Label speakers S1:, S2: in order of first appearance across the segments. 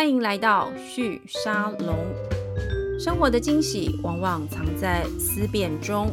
S1: 欢迎来到旭沙龙。生活的惊喜往往藏在思辨中。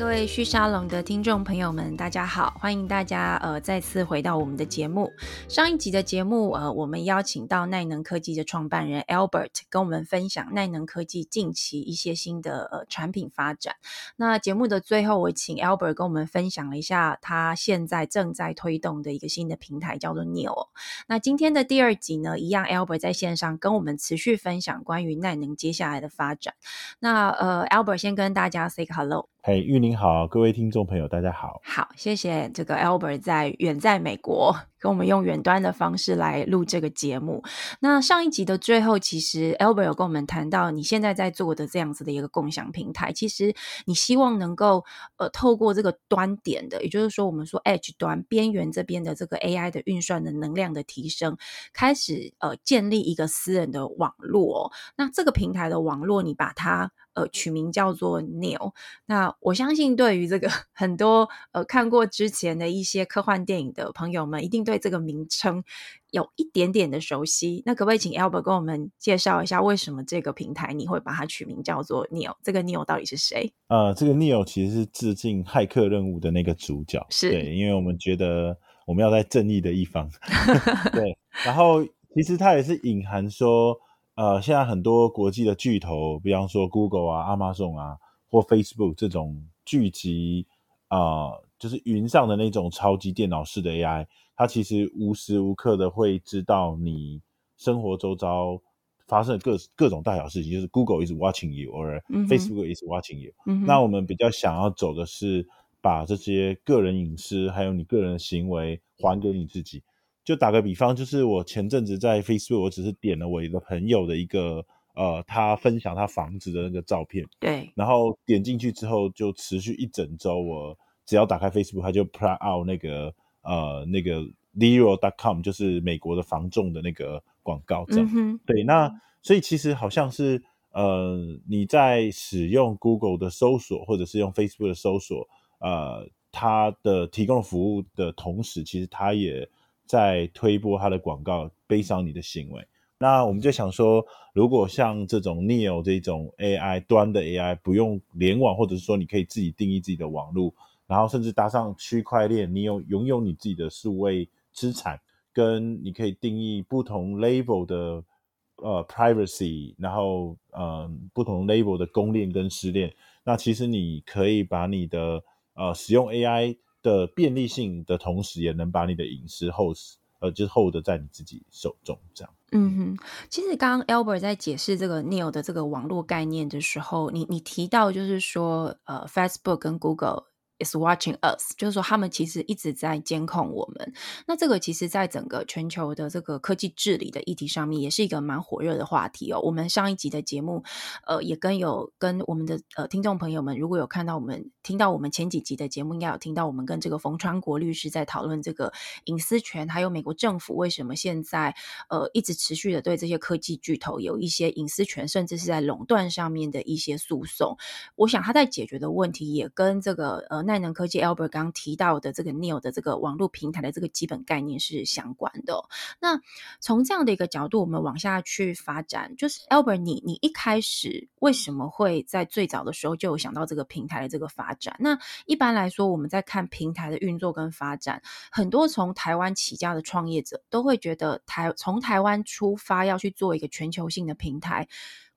S1: 各位旭沙龙的听众朋友们，大家好！欢迎大家呃再次回到我们的节目。上一集的节目呃，我们邀请到耐能科技的创办人 Albert 跟我们分享耐能科技近期一些新的呃产品发展。那节目的最后，我请 Albert 跟我们分享了一下他现在正在推动的一个新的平台，叫做 Neo。那今天的第二集呢，一样 Albert 在线上跟我们持续分享关于耐能接下来的发展。那呃，Albert 先跟大家 say hello。
S2: 嘿，玉宁好，各位听众朋友，大家好。
S1: 好，谢谢这个 Albert 在远在美国跟我们用远端的方式来录这个节目。那上一集的最后，其实 Albert 有跟我们谈到你现在在做的这样子的一个共享平台，其实你希望能够呃透过这个端点的，也就是说我们说 Edge 端边缘这边的这个 AI 的运算的能量的提升，开始呃建立一个私人的网络。那这个平台的网络，你把它。呃，取名叫做 Neo。那我相信，对于这个 很多呃看过之前的一些科幻电影的朋友们，一定对这个名称有一点点的熟悉。那可不可以请 Albert 跟我们介绍一下，为什么这个平台你会把它取名叫做 Neo？这个 Neo 到底是谁？
S2: 呃，这个 Neo 其实是致敬《骇客任务》的那个主角，
S1: 是
S2: 对，因为我们觉得我们要在正义的一方。对，然后其实它也是隐含说。呃，现在很多国际的巨头，比方说 Google 啊、Amazon 啊，或 Facebook 这种聚集啊，就是云上的那种超级电脑式的 AI，它其实无时无刻的会知道你生活周遭发生的各各种大小事情，就是 Google is watching you，or Facebook is watching you。那我们比较想要走的是，把这些个人隐私还有你个人的行为还给你自己。就打个比方，就是我前阵子在 Facebook，我只是点了我一个朋友的一个呃，他分享他房子的那个照片，
S1: 对，
S2: 然后点进去之后，就持续一整周，我只要打开 Facebook，他就 play out 那个呃那个 zero.com，就是美国的房仲的那个广告，这样，对，那。所以其实好像是呃你在使用 Google 的搜索或者是用 Facebook 的搜索，呃，它的提供服务的同时，其实它也在推播他的广告，悲伤你的行为。那我们就想说，如果像这种 Neo 这种 AI 端的 AI，不用联网，或者是说你可以自己定义自己的网络，然后甚至搭上区块链，你有拥有你自己的数位资产，跟你可以定义不同 level 的呃 privacy，然后呃不同 level 的公链跟私链，那其实你可以把你的呃使用 AI。的便利性的同时，也能把你的隐私 hold，呃，就是 hold 在你自己手中，这样。
S1: 嗯哼，其实刚刚 Albert 在解释这个 Neil 的这个网络概念的时候，你你提到就是说，呃，Facebook 跟 Google。Is watching us，就是说他们其实一直在监控我们。那这个其实，在整个全球的这个科技治理的议题上面，也是一个蛮火热的话题哦。我们上一集的节目，呃，也跟有跟我们的呃听众朋友们，如果有看到我们听到我们前几集的节目，应该有听到我们跟这个冯川国律师在讨论这个隐私权，还有美国政府为什么现在呃一直持续的对这些科技巨头有一些隐私权，甚至是在垄断上面的一些诉讼。我想他在解决的问题，也跟这个呃。耐能科技 Albert 刚提到的这个 Neo 的这个网络平台的这个基本概念是相关的。那从这样的一个角度，我们往下去发展，就是 Albert，你你一开始为什么会在最早的时候就有想到这个平台的这个发展？那一般来说，我们在看平台的运作跟发展，很多从台湾起家的创业者都会觉得台从台湾出发要去做一个全球性的平台。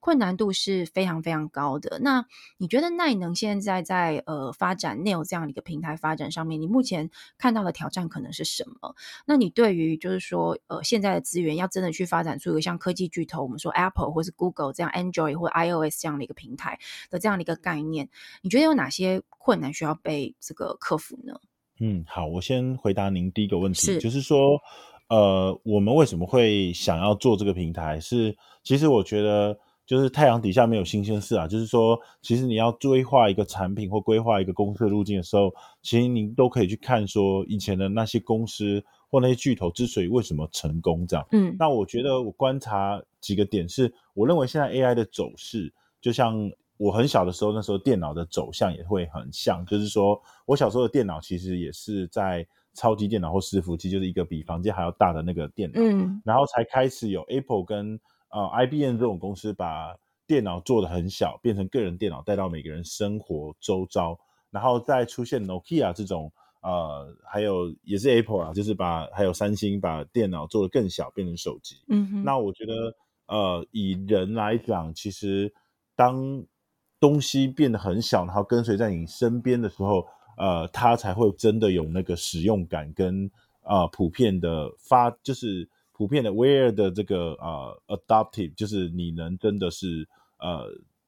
S1: 困难度是非常非常高的。那你觉得耐能现在在呃发展 Neo 这样的一个平台发展上面，你目前看到的挑战可能是什么？那你对于就是说呃现在的资源要真的去发展出一个像科技巨头，我们说 Apple 或是 Google 这样 Android 或 iOS 这样的一个平台的这样的一个概念，你觉得有哪些困难需要被这个克服呢？
S2: 嗯，好，我先回答您第一个问题，就是说呃我们为什么会想要做这个平台？是其实我觉得。就是太阳底下没有新鲜事啊！就是说，其实你要规划一个产品或规划一个公司的路径的时候，其实您都可以去看说以前的那些公司或那些巨头之所以为什么成功这样。嗯，那我觉得我观察几个点是，我认为现在 AI 的走势，就像我很小的时候那时候电脑的走向也会很像，就是说我小时候的电脑其实也是在超级电脑或伺服器，就是一个比房间还要大的那个电脑，嗯，然后才开始有 Apple 跟呃 IBM 这种公司把电脑做的很小，变成个人电脑带到每个人生活周遭，然后再出现 Nokia 这种，呃，还有也是 Apple 啊，就是把还有三星把电脑做的更小，变成手机，嗯，那我觉得呃以人来讲，其实当东西变得很小，然后跟随在你身边的时候。呃，它才会真的有那个使用感跟呃普遍的发，就是普遍的 wear 的这个呃 adaptive，就是你能真的是呃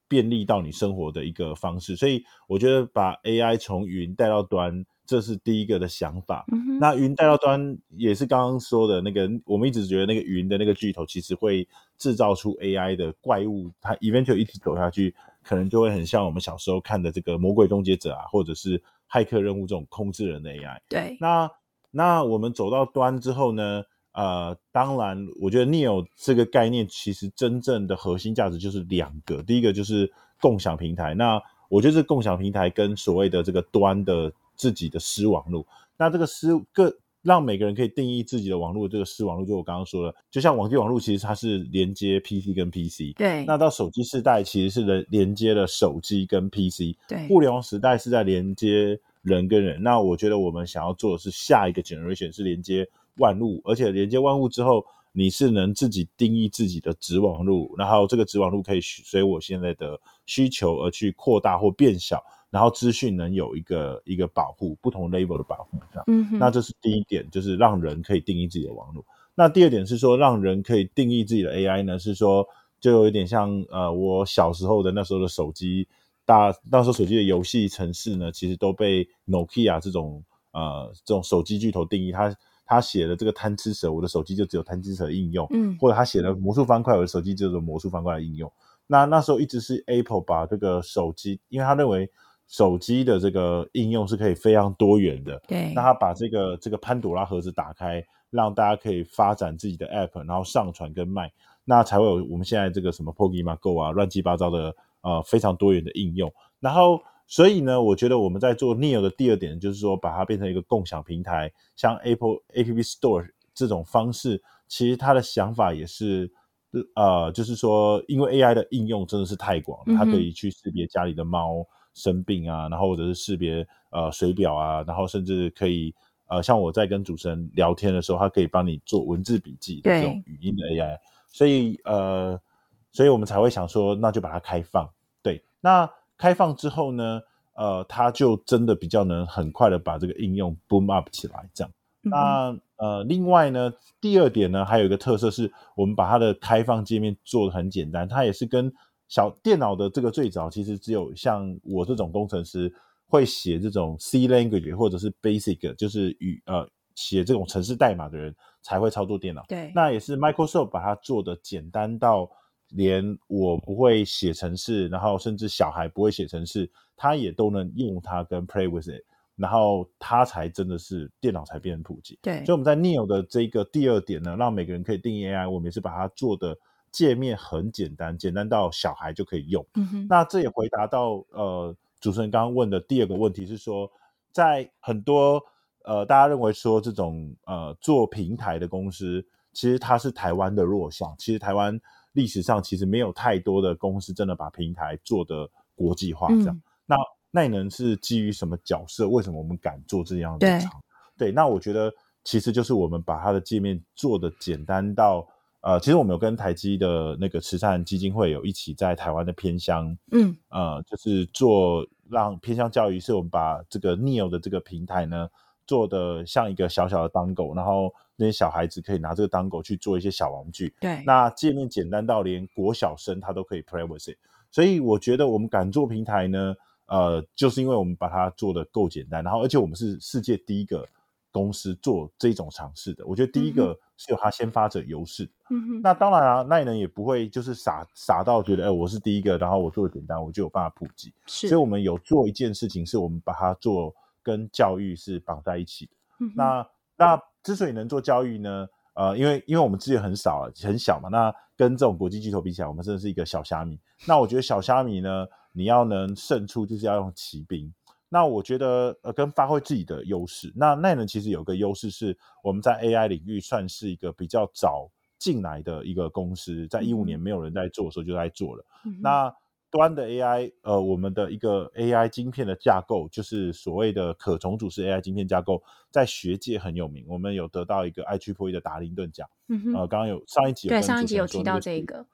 S2: 便利到你生活的一个方式。所以我觉得把 AI 从云带到端，这是第一个的想法。那云带到端也是刚刚说的那个，我们一直觉得那个云的那个巨头其实会制造出 AI 的怪物，它 eventually 一直走下去，可能就会很像我们小时候看的这个魔鬼终结者啊，或者是。骇客任务这种控制人的 AI，
S1: 对，
S2: 那那我们走到端之后呢？呃，当然，我觉得 Neo 这个概念其实真正的核心价值就是两个，第一个就是共享平台。那我觉得这共享平台跟所谓的这个端的自己的私网络，那这个私各。让每个人可以定义自己的网络，这个私网络，就我刚刚说了，就像网际网络，其实它是连接 PC 跟 PC。
S1: 对。
S2: 那到手机时代，其实是连连接了手机跟 PC。
S1: 对。
S2: 互联网时代是在连接人跟人。那我觉得我们想要做的是下一个 generation 是连接万物，而且连接万物之后，你是能自己定义自己的子网路，然后这个子网路可以随我现在的需求而去扩大或变小。然后资讯能有一个一个保护，不同 level 的保护，这样，嗯，那这是第一点，就是让人可以定义自己的网路。那第二点是说，让人可以定义自己的 AI 呢，是说，就有一点像呃，我小时候的那时候的手机，大那时候手机的游戏城市呢，其实都被 Nokia 这种呃这种手机巨头定义，他他写的这个贪吃蛇，我的手机就只有贪吃蛇应用，嗯，或者他写的魔术方块，我的手机就有魔术方块的应用。那那时候一直是 Apple 把这个手机，因为他认为。手机的这个应用是可以非常多元的，
S1: 对。
S2: 那他把这个这个潘朵拉盒子打开，让大家可以发展自己的 App，然后上传跟卖，那才会有我们现在这个什么 Pokemon Go 啊，乱七八糟的呃非常多元的应用。然后，所以呢，我觉得我们在做 Neo 的第二点，就是说把它变成一个共享平台，像 Apple App Store 这种方式，其实它的想法也是，呃，就是说，因为 AI 的应用真的是太广了，它可以去识别家里的猫。生病啊，然后或者是识别呃水表啊，然后甚至可以呃像我在跟主持人聊天的时候，它可以帮你做文字笔记的这种语音的 AI，所以呃，所以我们才会想说，那就把它开放。对，那开放之后呢，呃，它就真的比较能很快的把这个应用 boom up 起来。这样，那呃，另外呢，第二点呢，还有一个特色是我们把它的开放界面做的很简单，它也是跟小电脑的这个最早其实只有像我这种工程师会写这种 C language 或者是 Basic，就是语呃写这种程式代码的人才会操作电脑。
S1: 对，
S2: 那也是 Microsoft 把它做的简单到连我不会写程式，然后甚至小孩不会写程式，他也都能用它跟 Play with it，然后它才真的是电脑才变得普及。
S1: 对，
S2: 所以我们在 Neo 的这个第二点呢，让每个人可以定义 AI，我们也是把它做的。界面很简单，简单到小孩就可以用。嗯哼，那这也回答到呃主持人刚刚问的第二个问题，是说在很多呃大家认为说这种呃做平台的公司，其实它是台湾的弱项。其实台湾历史上其实没有太多的公司真的把平台做的国际化这样。那那能是基于什么角色？为什么我们敢做这样的厂？对，那我觉得其实就是我们把它的界面做的简单到。呃，其实我们有跟台积的那个慈善基金会有一起在台湾的偏乡，嗯，呃，就是做让偏乡教育，是我们把这个 Neo 的这个平台呢做的像一个小小的当狗，然后那些小孩子可以拿这个当狗去做一些小玩具，
S1: 对，
S2: 那界面简单到连国小生他都可以 play with it，所以我觉得我们敢做平台呢，呃，就是因为我们把它做的够简单，然后而且我们是世界第一个。公司做这种尝试的，我觉得第一个是有它先发者优势。嗯哼，那当然啊，奈能也不会就是傻傻到觉得，哎，我是第一个，然后我做的简单，我就有办法普及。
S1: 是，
S2: 所以我们有做一件事情，是我们把它做跟教育是绑在一起的。那那之所以能做教育呢，呃，因为因为我们资源很少，很小嘛，那跟这种国际巨头比起来，我们真的是一个小虾米。那我觉得小虾米呢，你要能胜出，就是要用骑兵。那我觉得呃，跟发挥自己的优势。那奈能其实有个优势是，我们在 AI 领域算是一个比较早进来的一个公司，在一五年没有人在做的时候就在做了。那端的 AI，呃，我们的一个 AI 晶片的架构，就是所谓的可重组式 AI 晶片架构，在学界很有名。我们有得到一个 i g p 的达林顿奖。嗯哼呃，刚刚有上一集
S1: 对上一集有提到这个，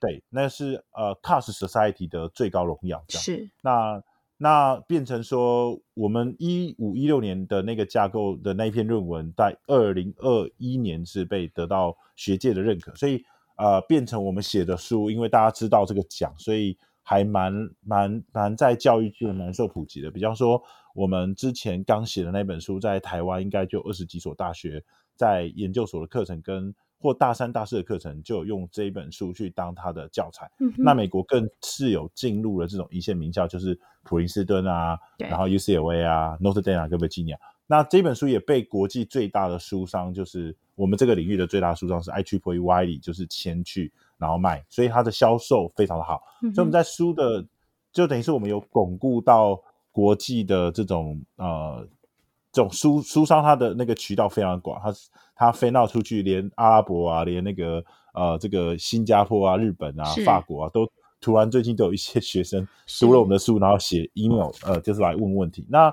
S2: 对，那是呃 Cast Society 的最高荣耀。
S1: 是
S2: 那那变成说，我们一五一六年的那个架构的那一篇论文，在二零二一年是被得到学界的认可，所以呃，变成我们写的书，因为大家知道这个奖，所以。还蛮蛮蛮在教育界蛮受普及的。比方说，我们之前刚写的那本书，在台湾应该就二十几所大学在研究所的课程跟或大三、大四的课程，就有用这一本书去当它的教材。那美国更是有进入了这种一线名校，就是普林斯顿啊，然后 UCLA 啊，Notre Dame 跟 Virginia。那这本书也被国际最大的书商，就是我们这个领域的最大书商是 IEEE Wiley，就是前去。然后卖，所以它的销售非常的好。所以我们在书的，就等于是我们有巩固到国际的这种呃，这种书书商，它的那个渠道非常广。它它飞到出去，连阿拉伯啊，连那个呃，这个新加坡啊、日本啊、法国啊，都突然最近都有一些 学生读了我们的书，然后写 email，呃，就是来问问题。那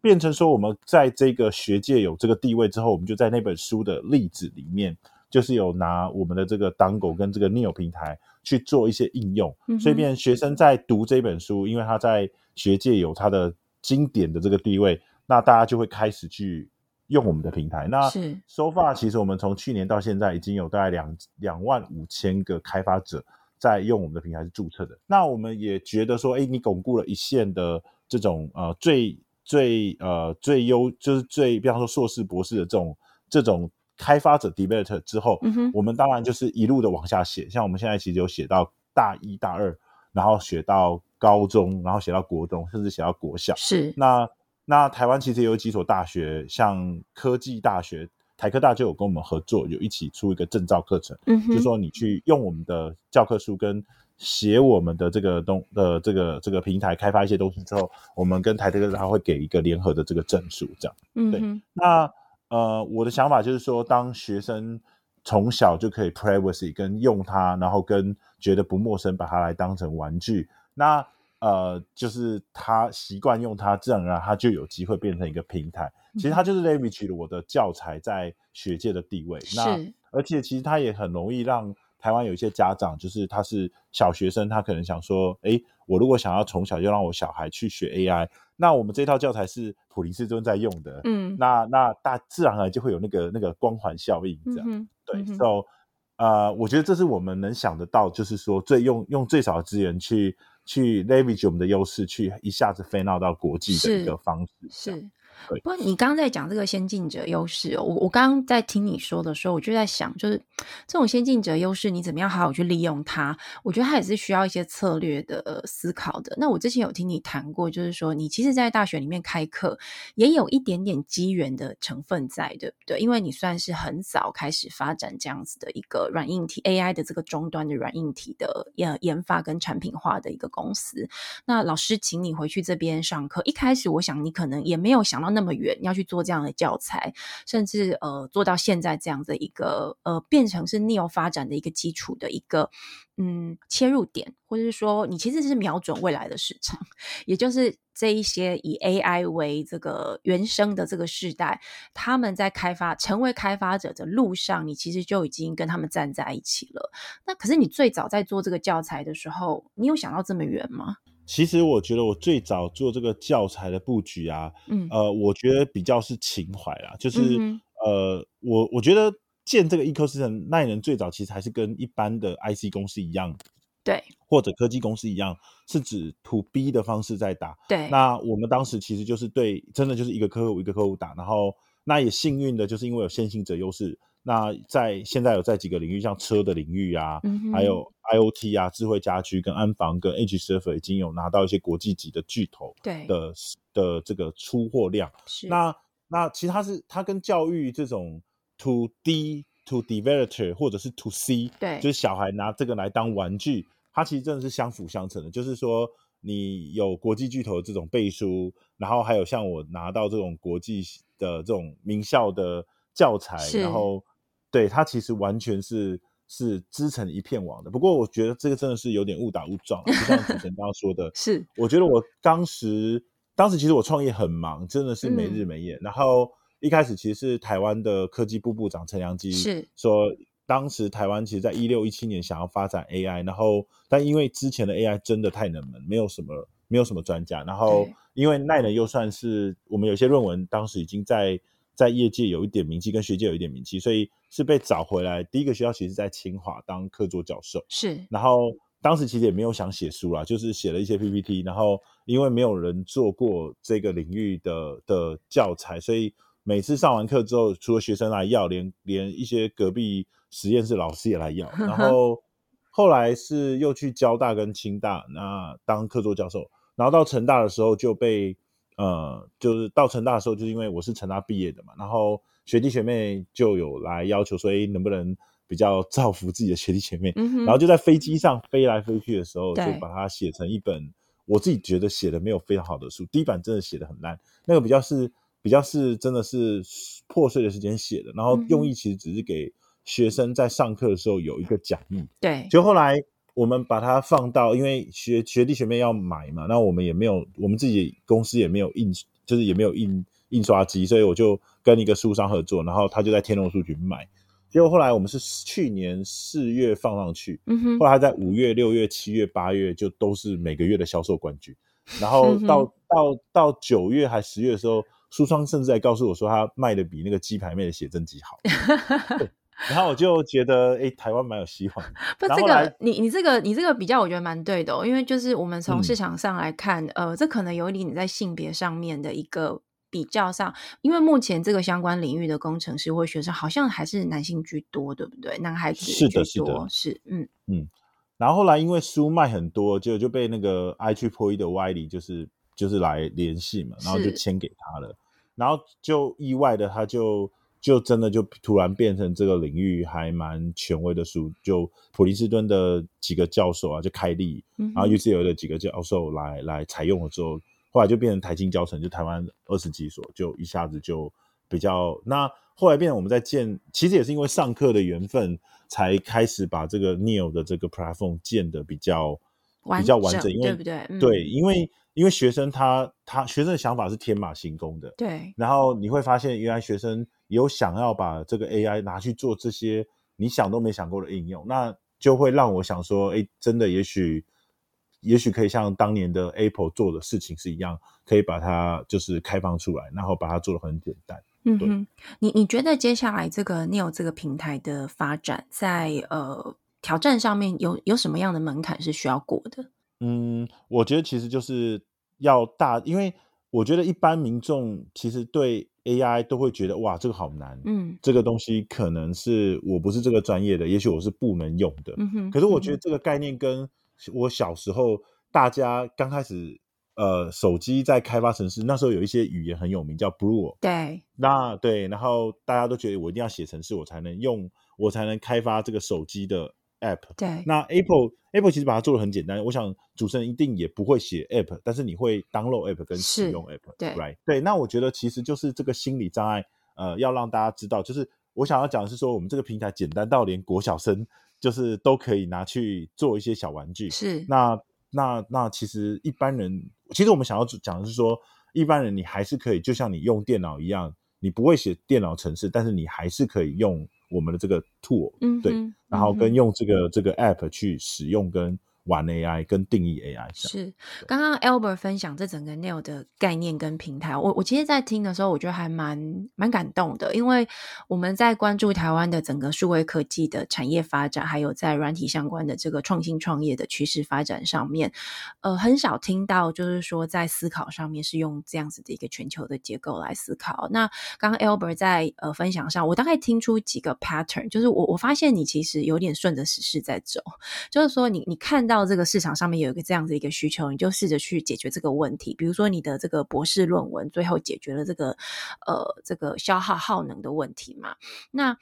S2: 变成说，我们在这个学界有这个地位之后，我们就在那本书的例子里面。就是有拿我们的这个 Dango 跟这个 Neo 平台去做一些应用，所以变学生在读这本书，因为他在学界有他的经典的这个地位，那大家就会开始去用我们的平台。那 So far，其实我们从去年到现在已经有大概两两万五千个开发者在用我们的平台是注册的。那我们也觉得说，哎，你巩固了一线的这种呃最最呃最优，就是最比方说硕士博士的这种这种。开发者 developer 之后，我们当然就是一路的往下写，像我们现在其实有写到大一、大二，然后写到高中，然后写到国中，甚至写到国小。
S1: 是
S2: 那那台湾其实有几所大学，像科技大学、台科大就有跟我们合作，有一起出一个证照课程，嗯就说你去用我们的教科书跟写我们的这个东的这个这个平台开发一些东西之后，我们跟台科大会给一个联合的这个证书，这样。嗯，对，那。呃，我的想法就是说，当学生从小就可以 privacy 跟用它，然后跟觉得不陌生，把它来当成玩具，那呃，就是他习惯用它，自然而然他就有机会变成一个平台。其实它就是 leverage 了我的教材在学界的地位。那而且其实它也很容易让台湾有一些家长，就是他是小学生，他可能想说，哎，我如果想要从小就让我小孩去学 AI。那我们这套教材是普林斯顿在用的，嗯，那那大自然而然就会有那个那个光环效应，这样，对，so，呃，我觉得这是我们能想得到，就是说最用用最少的资源去去 leverage 我们的优势，去一下子飞闹到国际的一个方式，
S1: 是。不过你刚刚在讲这个先进者优势，我我刚刚在听你说的时候，我就在想，就是这种先进者优势，你怎么样好好去利用它？我觉得它也是需要一些策略的思考的。那我之前有听你谈过，就是说你其实，在大学里面开课，也有一点点机缘的成分在，对不对？因为你算是很早开始发展这样子的一个软硬体 AI 的这个终端的软硬体的研研发跟产品化的一个公司。那老师请你回去这边上课，一开始我想你可能也没有想到。那么远要去做这样的教材，甚至呃做到现在这样的一个呃变成是 Neo 发展的一个基础的一个嗯切入点，或者是说你其实是瞄准未来的市场，也就是这一些以 AI 为这个原生的这个时代，他们在开发成为开发者的路上，你其实就已经跟他们站在一起了。那可是你最早在做这个教材的时候，你有想到这么远吗？
S2: 其实我觉得我最早做这个教材的布局啊，嗯，呃，我觉得比较是情怀啦，就是呃，我我觉得建这个 ecosystem 耐人最早其实还是跟一般的 IC 公司一样，
S1: 对，
S2: 或者科技公司一样，是指 to B 的方式在打，
S1: 对。
S2: 那我们当时其实就是对，真的就是一个客户一个客户打，然后那也幸运的就是因为有先行者优势。那在现在有在几个领域，像车的领域啊，还有 IOT 啊，智慧家居跟安防跟 Edge Server 已经有拿到一些国际级的巨头的的这个出货量。那那其实它是它跟教育这种 To D To Developer 或者是 To C，
S1: 对，
S2: 就是小孩拿这个来当玩具，它其实真的是相辅相成的。就是说，你有国际巨头的这种背书，然后还有像我拿到这种国际的这种名校的教材，然后对它其实完全是是织成一片网的。不过我觉得这个真的是有点误打误撞，就像主持人刚刚说的，
S1: 是
S2: 我觉得我当时当时其实我创业很忙，真的是没日没夜。然后一开始其实是台湾的科技部部长陈良基
S1: 是
S2: 说。当时台湾其实，在一六一七年想要发展 AI，然后但因为之前的 AI 真的太冷门，没有什么没有什么专家，然后因为奈能又算是我们有些论文当时已经在在业界有一点名气，跟学界有一点名气，所以是被找回来。第一个学校其实在清华当客座教授，
S1: 是。
S2: 然后当时其实也没有想写书啦，就是写了一些 PPT，然后因为没有人做过这个领域的的教材，所以每次上完课之后，除了学生来要，连连一些隔壁。实验室老师也来要，然后后来是又去交大跟清大那当客座教授，然后到成大的时候就被呃，就是到成大的时候，就是因为我是成大毕业的嘛，然后学弟学妹就有来要求说，哎，能不能比较 造福自己的学弟学妹，然后就在飞机上飞来飞去的时候，就把它写成一本我自己觉得写的没有非常好的书，第一版真的写的很烂，那个比较是比较是真的是破碎的时间写的，然后用意其实只是给。学生在上课的时候有一个讲义，
S1: 对，
S2: 就后来我们把它放到，因为学学弟学妹要买嘛，那我们也没有，我们自己公司也没有印，就是也没有印印刷机，所以我就跟一个书商合作，然后他就在天龙书局卖。结果后来我们是去年四月放上去，后来在五月、六月、七月、八月就都是每个月的销售冠军，然后到到到九月还十月的时候，书商甚至还告诉我说他卖的比那个鸡排妹的写真集好。然后我就觉得，哎，台湾蛮有希望。
S1: 不，这个你你这个你这个比较，我觉得蛮对的，因为就是我们从市场上来看，呃，这可能有点你在性别上面的一个比较上，因为目前这个相关领域的工程师或学生好像还是男性居多，对不对？男孩子
S2: 是的，是
S1: 的，是嗯
S2: 嗯。然后后来因为书卖很多，就就被那个 i 去 p o 的 Y 里就是就是来联系嘛，然后就签给他了，然后就意外的他就。就真的就突然变成这个领域还蛮权威的书，就普林斯顿的几个教授啊，就开立，然后 UCL 的几个教授来来采用了之后，后来就变成台金教程，就台湾二十几所，就一下子就比较那后来变成我们在建，其实也是因为上课的缘分，才开始把这个 Neil 的这个 platform 建的比较比较完整，因为
S1: 对不对？
S2: 对，因为因为学生他他学生的想法是天马行空的，
S1: 对，
S2: 然后你会发现原来学生。有想要把这个 AI 拿去做这些你想都没想过的应用，那就会让我想说，哎，真的，也许，也许可以像当年的 Apple 做的事情是一样，可以把它就是开放出来，然后把它做的很简单。
S1: 嗯哼，你你觉得接下来这个 Neo 这个平台的发展，在呃挑战上面有有什么样的门槛是需要过的？
S2: 嗯，我觉得其实就是要大，因为我觉得一般民众其实对。AI 都会觉得哇，这个好难，嗯，这个东西可能是我不是这个专业的，也许我是不能用的，嗯哼。可是我觉得这个概念跟我小时候大家刚开始，呃，手机在开发城市那时候有一些语言很有名，叫 Blue，
S1: 对，
S2: 那对，然后大家都觉得我一定要写程式，我才能用，我才能开发这个手机的。App
S1: 对，
S2: 那 Apple Apple 其实把它做的很简单。我想主持人一定也不会写 App，但是你会 download App 跟使用 App，
S1: 对
S2: 对。那我觉得其实就是这个心理障碍，呃，要让大家知道，就是我想要讲的是说，我们这个平台简单到连国小生就是都可以拿去做一些小玩具。
S1: 是，
S2: 那那那其实一般人，其实我们想要讲的是说，一般人你还是可以，就像你用电脑一样，你不会写电脑程式，但是你还是可以用。我们的这个 tool，对，然后跟用这个这个 app 去使用跟。玩 AI 跟定义 AI
S1: 是刚刚 Albert 分享这整个 Nail 的概念跟平台，我我其实，在听的时候，我觉得还蛮蛮感动的，因为我们在关注台湾的整个数位科技的产业发展，还有在软体相关的这个创新创业的趋势发展上面，呃，很少听到就是说在思考上面是用这样子的一个全球的结构来思考。那刚刚 Albert 在呃分享上，我大概听出几个 pattern，就是我我发现你其实有点顺着时事在走，就是说你你看到。到这个市场上面有一个这样子一个需求，你就试着去解决这个问题。比如说，你的这个博士论文最后解决了这个呃这个消耗耗能的问题嘛？那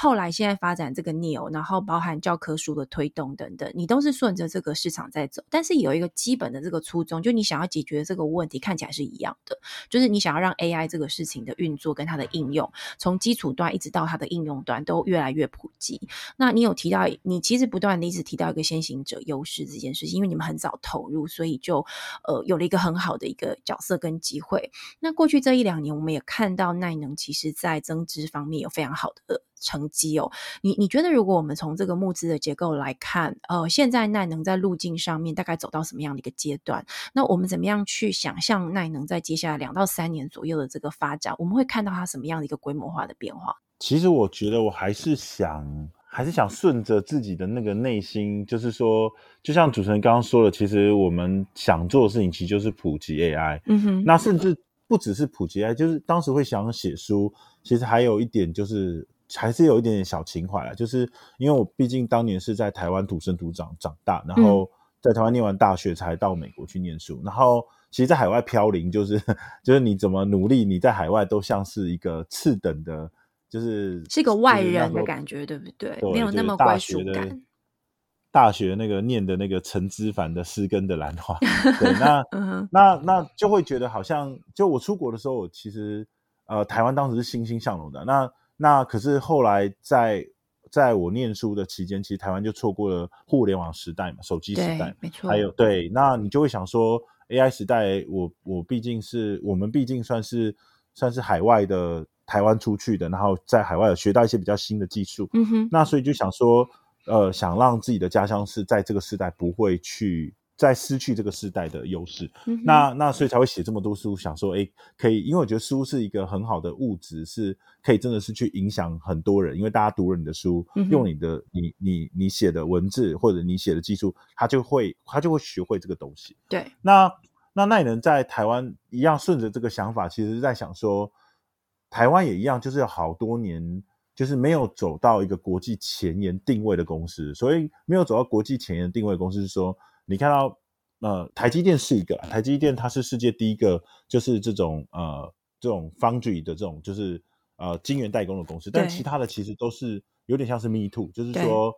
S1: 后来现在发展这个 Neo，然后包含教科书的推动等等，你都是顺着这个市场在走。但是有一个基本的这个初衷，就你想要解决这个问题，看起来是一样的，就是你想要让 AI 这个事情的运作跟它的应用，从基础端一直到它的应用端都越来越普及。那你有提到，你其实不断的一直提到一个先行者优势这件事情，因为你们很早投入，所以就呃有了一个很好的一个角色跟机会。那过去这一两年，我们也看到耐能其实在增值方面有非常好的成绩哦。你你觉得，如果我们从这个募资的结构来看，呃，现在奈能在路径上面大概走到什么样的一个阶段？那我们怎么样去想象奈能在接下来两到三年左右的这个发展？我们会看到它什么样的一个规模化的变化？
S2: 其实我觉得，我还是想。还是想顺着自己的那个内心，就是说，就像主持人刚刚说的，其实我们想做的事情，其实就是普及 AI。嗯哼，那甚至不只是普及 AI，就是当时会想写书，其实还有一点就是，还是有一点点小情怀啊，就是因为我毕竟当年是在台湾土生土长长大，然后在台湾念完大学才到美国去念书，然后其实，在海外飘零，就是就是你怎么努力，你在海外都像是一个次等的。就是
S1: 是一个外人的感觉，对不对？没有那么归属感。
S2: 大学那个念的那个陈之凡的《诗根的兰花 》，对，那那那就会觉得好像，就我出国的时候，其实呃，台湾当时是欣欣向荣的。那那可是后来在在我念书的期间，其实台湾就错过了互联网时代嘛，手机时代，
S1: 没错。
S2: 还有对，那你就会想说，AI 时代，我我毕竟是我们毕竟算是算是海外的。台湾出去的，然后在海外有学到一些比较新的技术，嗯哼，那所以就想说，呃，想让自己的家乡是在这个时代不会去再失去这个时代的优势，那那所以才会写这么多书，想说，哎，可以，因为我觉得书是一个很好的物质，是可以真的是去影响很多人，因为大家读了你的书，用你的你你你写的文字或者你写的技术，他就会他就会学会这个东西。
S1: 对，
S2: 那那那也能在台湾一样顺着这个想法，其实是在想说。台湾也一样，就是有好多年，就是没有走到一个国际前沿定位的公司。所以没有走到国际前沿定位公司，是说你看到，呃，台积电是一个，台积电它是世界第一个，就是这种呃这种 foundry 的这种，就是呃晶圆代工的公司。但其他的其实都是有点像是 me too，就是说，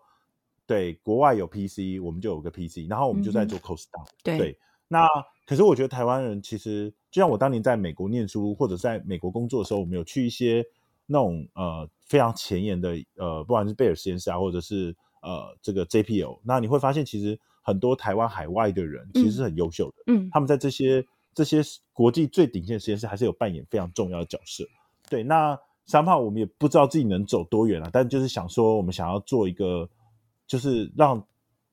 S2: 对，国外有 PC，我们就有个 PC，然后我们就在做 cost down。
S1: 对，
S2: 那。可是我觉得台湾人其实，就像我当年在美国念书或者在美国工作的时候，我们有去一些那种呃非常前沿的呃，不管是贝尔实验室啊，或者是呃这个 JPL，那你会发现其实很多台湾海外的人其实是很优秀的，嗯，他们在这些这些国际最顶尖的实验室还是有扮演非常重要的角色。对，那三炮我们也不知道自己能走多远啊，但就是想说，我们想要做一个，就是让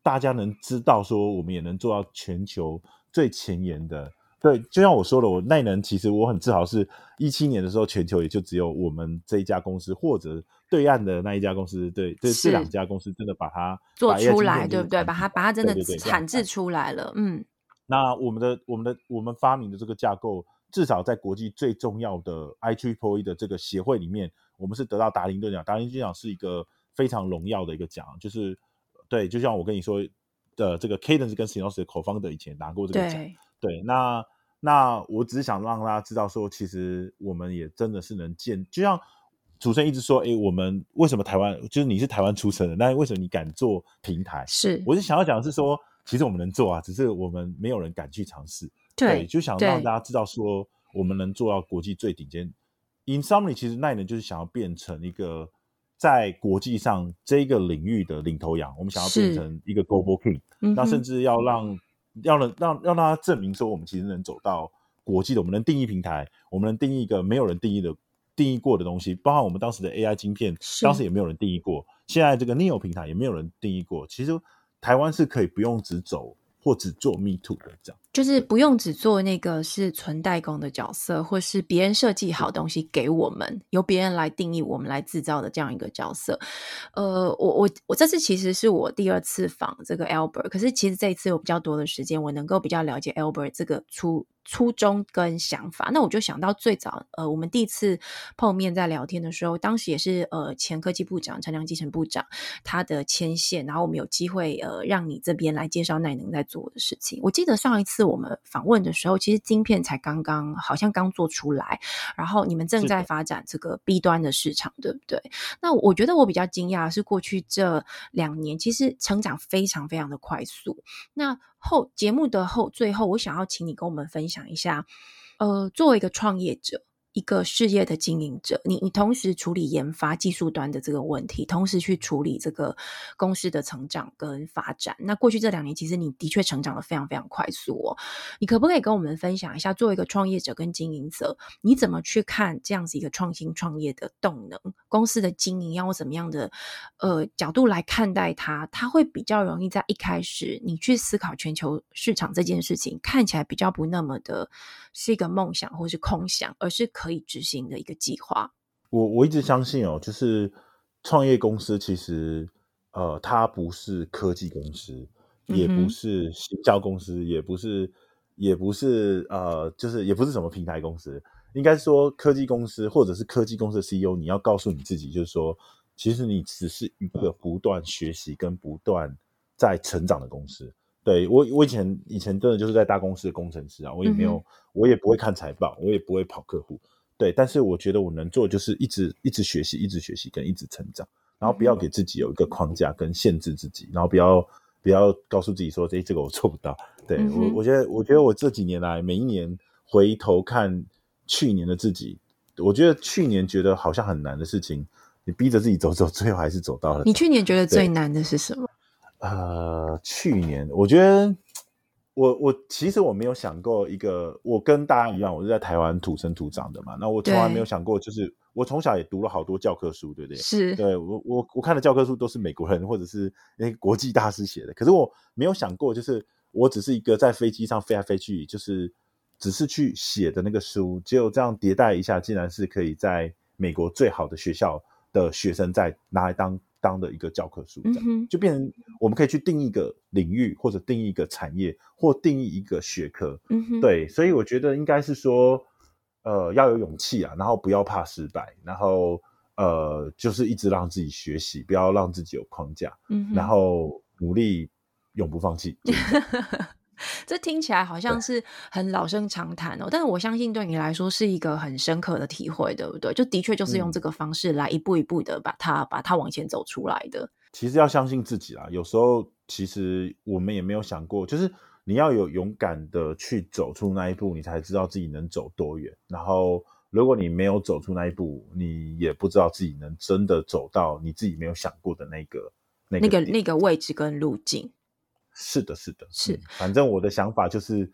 S2: 大家能知道说，我们也能做到全球。最前沿的，对，就像我说的，我耐能其实我很自豪，是一七年的时候，全球也就只有我们这一家公司，或者对岸的那一家公司，对，这这两家公司真的把它
S1: 做出来，对不对？把它把它真的产制出来了，嗯。
S2: 那我们的我们的我们发明的这个架构，至少在国际最重要的 I Triple E 的这个协会里面，我们是得到达林顿奖。达林顿奖是一个非常荣耀的一个奖，就是对，就像我跟你说。的这个 Cadence 跟 s i n o s 的口方的以前拿过这个奖，对，那那我只是想让大家知道说，其实我们也真的是能见，就像主持人一直说，哎，我们为什么台湾就是你是台湾出生的，那为什么你敢做平台？
S1: 是，
S2: 我是想要讲的是说，其实我们能做啊，只是我们没有人敢去尝试，对，就想让大家知道说，我们能做到国际最顶尖。In summary，其实奈能就是想要变成一个。在国际上这个领域的领头羊，我们想要变成一个 global king，那甚至要让要让让让大家证明说，我们其实能走到国际的，我们能定义平台，我们能定义一个没有人定义的定义过的东西，包括我们当时的 AI 晶片，当时也没有人定义过，现在这个 Neo 平台也没有人定义过，其实台湾是可以不用只走。或只做 Me Too 的这样，
S1: 就是不用只做那个是纯代工的角色，或是别人设计好东西给我们，由别人来定义我们来制造的这样一个角色。呃，我我我这次其实是我第二次访这个 Albert，可是其实这一次有比较多的时间，我能够比较了解 Albert 这个出。初衷跟想法。那我就想到最早，呃，我们第一次碰面在聊天的时候，当时也是呃前科技部长陈良基陈部长他的牵线，然后我们有机会呃让你这边来介绍奈能在做的事情。我记得上一次我们访问的时候，其实晶片才刚刚好像刚做出来，然后你们正在发展这个 B 端的市场，对不对？那我觉得我比较惊讶是过去这两年其实成长非常非常的快速。那后节目的后最后，我想要请你跟我们分享讲一下，呃，作为一个创业者。一个事业的经营者，你你同时处理研发技术端的这个问题，同时去处理这个公司的成长跟发展。那过去这两年，其实你的确成长的非常非常快速哦。你可不可以跟我们分享一下，作为一个创业者跟经营者，你怎么去看这样子一个创新创业的动能？公司的经营要用怎么样的呃角度来看待它？它会比较容易在一开始你去思考全球市场这件事情，看起来比较不那么的是一个梦想或是空想，而是可。可以执行的一个计划。
S2: 我我一直相信哦，就是创业公司其实呃，它不是科技公司，也不是行销公司，也不是也不是呃，就是也不是什么平台公司。应该说，科技公司或者是科技公司的 CEO，你要告诉你自己，就是说，其实你只是一个不断学习跟不断在成长的公司。对我，我以前以前真的就是在大公司的工程师啊，我也没有，我也不会看财报，我也不会跑客户。对，但是我觉得我能做就是一直一直学习，一直学习跟一直成长，然后不要给自己有一个框架跟限制自己，然后不要不要告诉自己说，这这个我做不到。对我，我觉得我觉得我这几年来每一年回头看去年的自己，我觉得去年觉得好像很难的事情，你逼着自己走走，最后还是走到了。
S1: 你去年觉得最难的是什么？
S2: 呃，去年我觉得。我我其实我没有想过一个，我跟大家一样，我是在台湾土生土长的嘛。那我从来没有想过，就是我从小也读了好多教科书，对不对？
S1: 是，
S2: 对我我我看的教科书都是美国人或者是那国际大师写的。可是我没有想过，就是我只是一个在飞机上飞来飞去，就是只是去写的那个书，只有这样迭代一下，竟然是可以在美国最好的学校的学生在拿来当。当的一个教科书，这样就变成我们可以去定义一个领域，或者定义一个产业，或定义一个学科。嗯对，所以我觉得应该是说，呃，要有勇气啊，然后不要怕失败，然后呃，就是一直让自己学习，不要让自己有框架，嗯，然后努力，永不放弃。
S1: 这听起来好像是很老生常谈哦，但是我相信对你来说是一个很深刻的体会，对不对？就的确就是用这个方式来一步一步的把它把它往前走出来的。
S2: 其实要相信自己啦，有时候其实我们也没有想过，就是你要有勇敢的去走出那一步，你才知道自己能走多远。然后如果你没有走出那一步，你也不知道自己能真的走到你自己没有想过的那个
S1: 那个那个位置跟路径。
S2: 是的，是的，
S1: 是。
S2: 反正我的想法就是，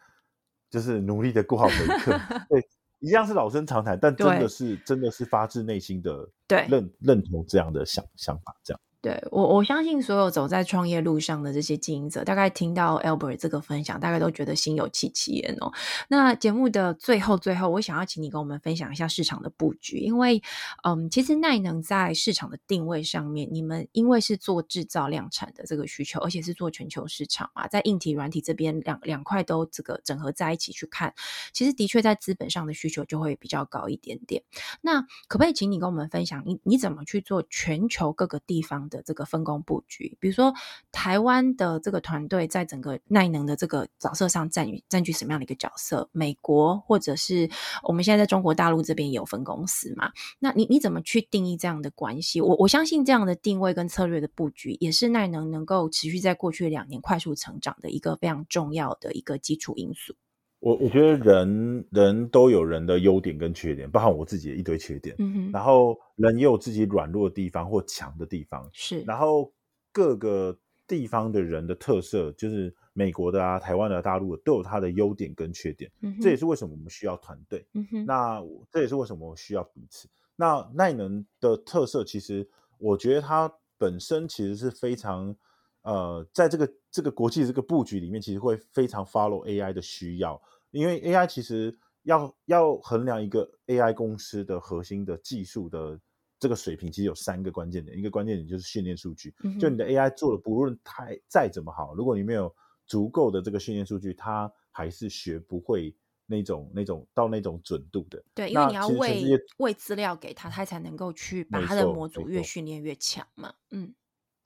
S2: 就是努力的过好每一刻。对，一样是老生常谈，但真的是，真的是发自内心的认认同这样的想想法，这样。
S1: 对我，我相信所有走在创业路上的这些经营者，大概听到 Albert 这个分享，大概都觉得心有戚戚焉哦。那节目的最后，最后，我想要请你跟我们分享一下市场的布局，因为，嗯，其实耐能在市场的定位上面，你们因为是做制造量产的这个需求，而且是做全球市场嘛，在硬体、软体这边两两块都这个整合在一起去看，其实的确在资本上的需求就会比较高一点点。那可不可以请你跟我们分享，你你怎么去做全球各个地方？的这个分工布局，比如说台湾的这个团队在整个耐能的这个角色上占据占据什么样的一个角色？美国或者是我们现在在中国大陆这边也有分公司嘛？那你你怎么去定义这样的关系？我我相信这样的定位跟策略的布局，也是耐能能够持续在过去两年快速成长的一个非常重要的一个基础因素。
S2: 我我觉得人人都有人的优点跟缺点，包含我自己的一堆缺点。嗯哼，然后人也有自己软弱的地方或强的地方。
S1: 是，
S2: 然后各个地方的人的特色，就是美国的啊、台湾的、大陆的，都有它的优点跟缺点。嗯这也是为什么我们需要团队。嗯哼，那这也是为什么我需要彼此。那耐能的特色，其实我觉得它本身其实是非常。呃，在这个这个国际这个布局里面，其实会非常 follow AI 的需要，因为 AI 其实要要衡量一个 AI 公司的核心的技术的这个水平，其实有三个关键点，一个关键点就是训练数据，就你的 AI 做的不论太再怎么好，如果你没有足够的这个训练数据，它还是学不会那种那种到那种准度的。
S1: 对，因为你要喂喂资料给他，他才能够去把他的模组越训练越强嘛。嗯。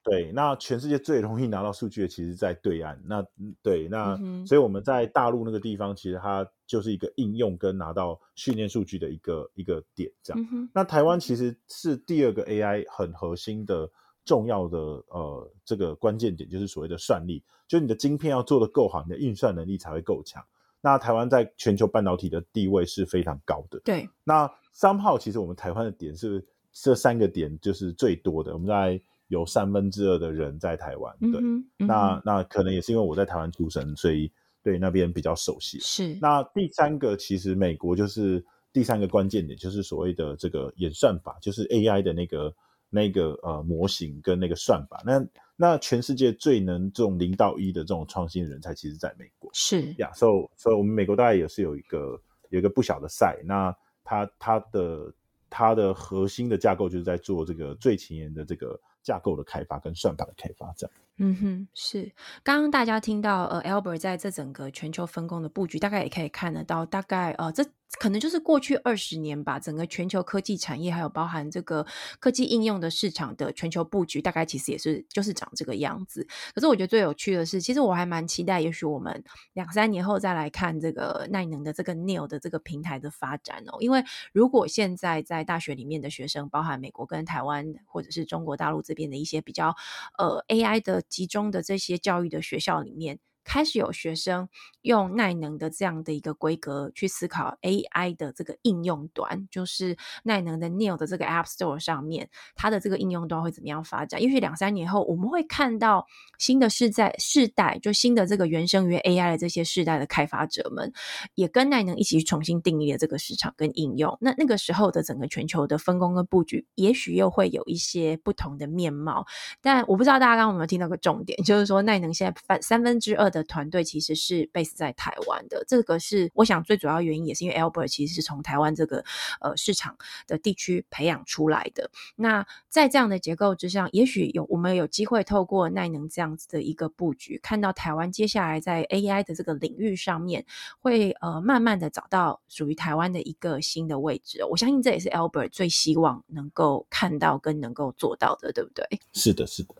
S2: 对，那全世界最容易拿到数据的，其实在对岸。那对，那所以我们在大陆那个地方，其实它就是一个应用跟拿到训练数据的一个一个点，这样。那台湾其实是第二个 AI 很核心的重要的呃这个关键点，就是所谓的算力，就你的晶片要做的够好，你的运算能力才会够强。那台湾在全球半导体的地位是非常高的。
S1: 对，
S2: 那三号其实我们台湾的点是这三个点就是最多的，我们在。有三分之二的人在台湾，对，那那可能也是因为我在台湾出生，所以对那边比较熟悉。
S1: 是，
S2: 那第三个其实美国就是第三个关键点，就是所谓的这个演算法，就是 AI 的那个那个呃模型跟那个算法。那那全世界最能这种零到一的这种创新人才，其实在美国。
S1: 是
S2: 呀，所以所以我们美国大概也是有一个有一个不小的赛，那它它的它的核心的架构就是在做这个最前沿的这个。架构的开发跟算法的开发，这样。
S1: 嗯哼，是。刚刚大家听到呃，Albert 在这整个全球分工的布局，大概也可以看得到，大概呃这。可能就是过去二十年吧，整个全球科技产业还有包含这个科技应用的市场的全球布局，大概其实也是就是长这个样子。可是我觉得最有趣的是，其实我还蛮期待，也许我们两三年后再来看这个耐能的这个 Neo 的这个平台的发展哦。因为如果现在在大学里面的学生，包含美国跟台湾或者是中国大陆这边的一些比较呃 AI 的集中的这些教育的学校里面。开始有学生用耐能的这样的一个规格去思考 AI 的这个应用端，就是耐能的 Neil 的这个 App Store 上面，它的这个应用端会怎么样发展？也许两三年后，我们会看到新的世代世代，就新的这个原生于 AI 的这些世代的开发者们，也跟耐能一起重新定义了这个市场跟应用。那那个时候的整个全球的分工跟布局，也许又会有一些不同的面貌。但我不知道大家刚刚有没有听到个重点，就是说耐能现在三分之二的。的团队其实是 base 在台湾的，这个是我想最主要原因，也是因为 Albert 其实是从台湾这个呃市场的地区培养出来的。那在这样的结构之上，也许有我们有机会透过耐能这样子的一个布局，看到台湾接下来在 AI 的这个领域上面，会呃慢慢的找到属于台湾的一个新的位置。我相信这也是 Albert 最希望能够看到跟能够做到的，对不对？
S2: 是的，是的。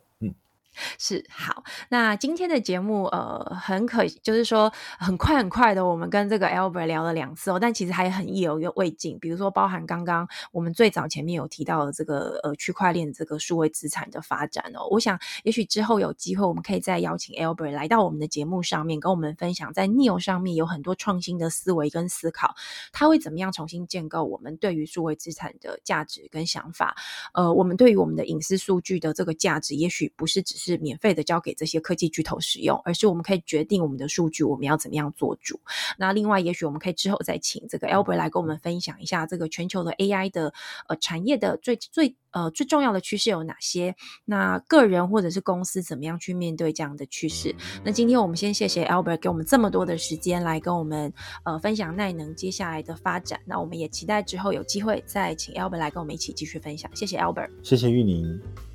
S1: 是好，那今天的节目呃很可，就是说很快很快的，我们跟这个 Albert 聊了两次哦，但其实还很意犹未尽。比如说，包含刚刚我们最早前面有提到的这个呃区块链这个数位资产的发展哦，我想也许之后有机会，我们可以再邀请 Albert 来到我们的节目上面，跟我们分享在 Neo 上面有很多创新的思维跟思考，他会怎么样重新建构我们对于数位资产的价值跟想法？呃，我们对于我们的隐私数据的这个价值，也许不是只是。是免费的交给这些科技巨头使用，而是我们可以决定我们的数据我们要怎么样做主。那另外，也许我们可以之后再请这个 Albert 来跟我们分享一下这个全球的 AI 的呃产业的最最呃最重要的趋势有哪些？那个人或者是公司怎么样去面对这样的趋势？那今天我们先谢谢 Albert 给我们这么多的时间来跟我们呃分享耐能接下来的发展。那我们也期待之后有机会再请 Albert 来跟我们一起继续分享。谢谢 Albert，
S2: 谢谢玉宁。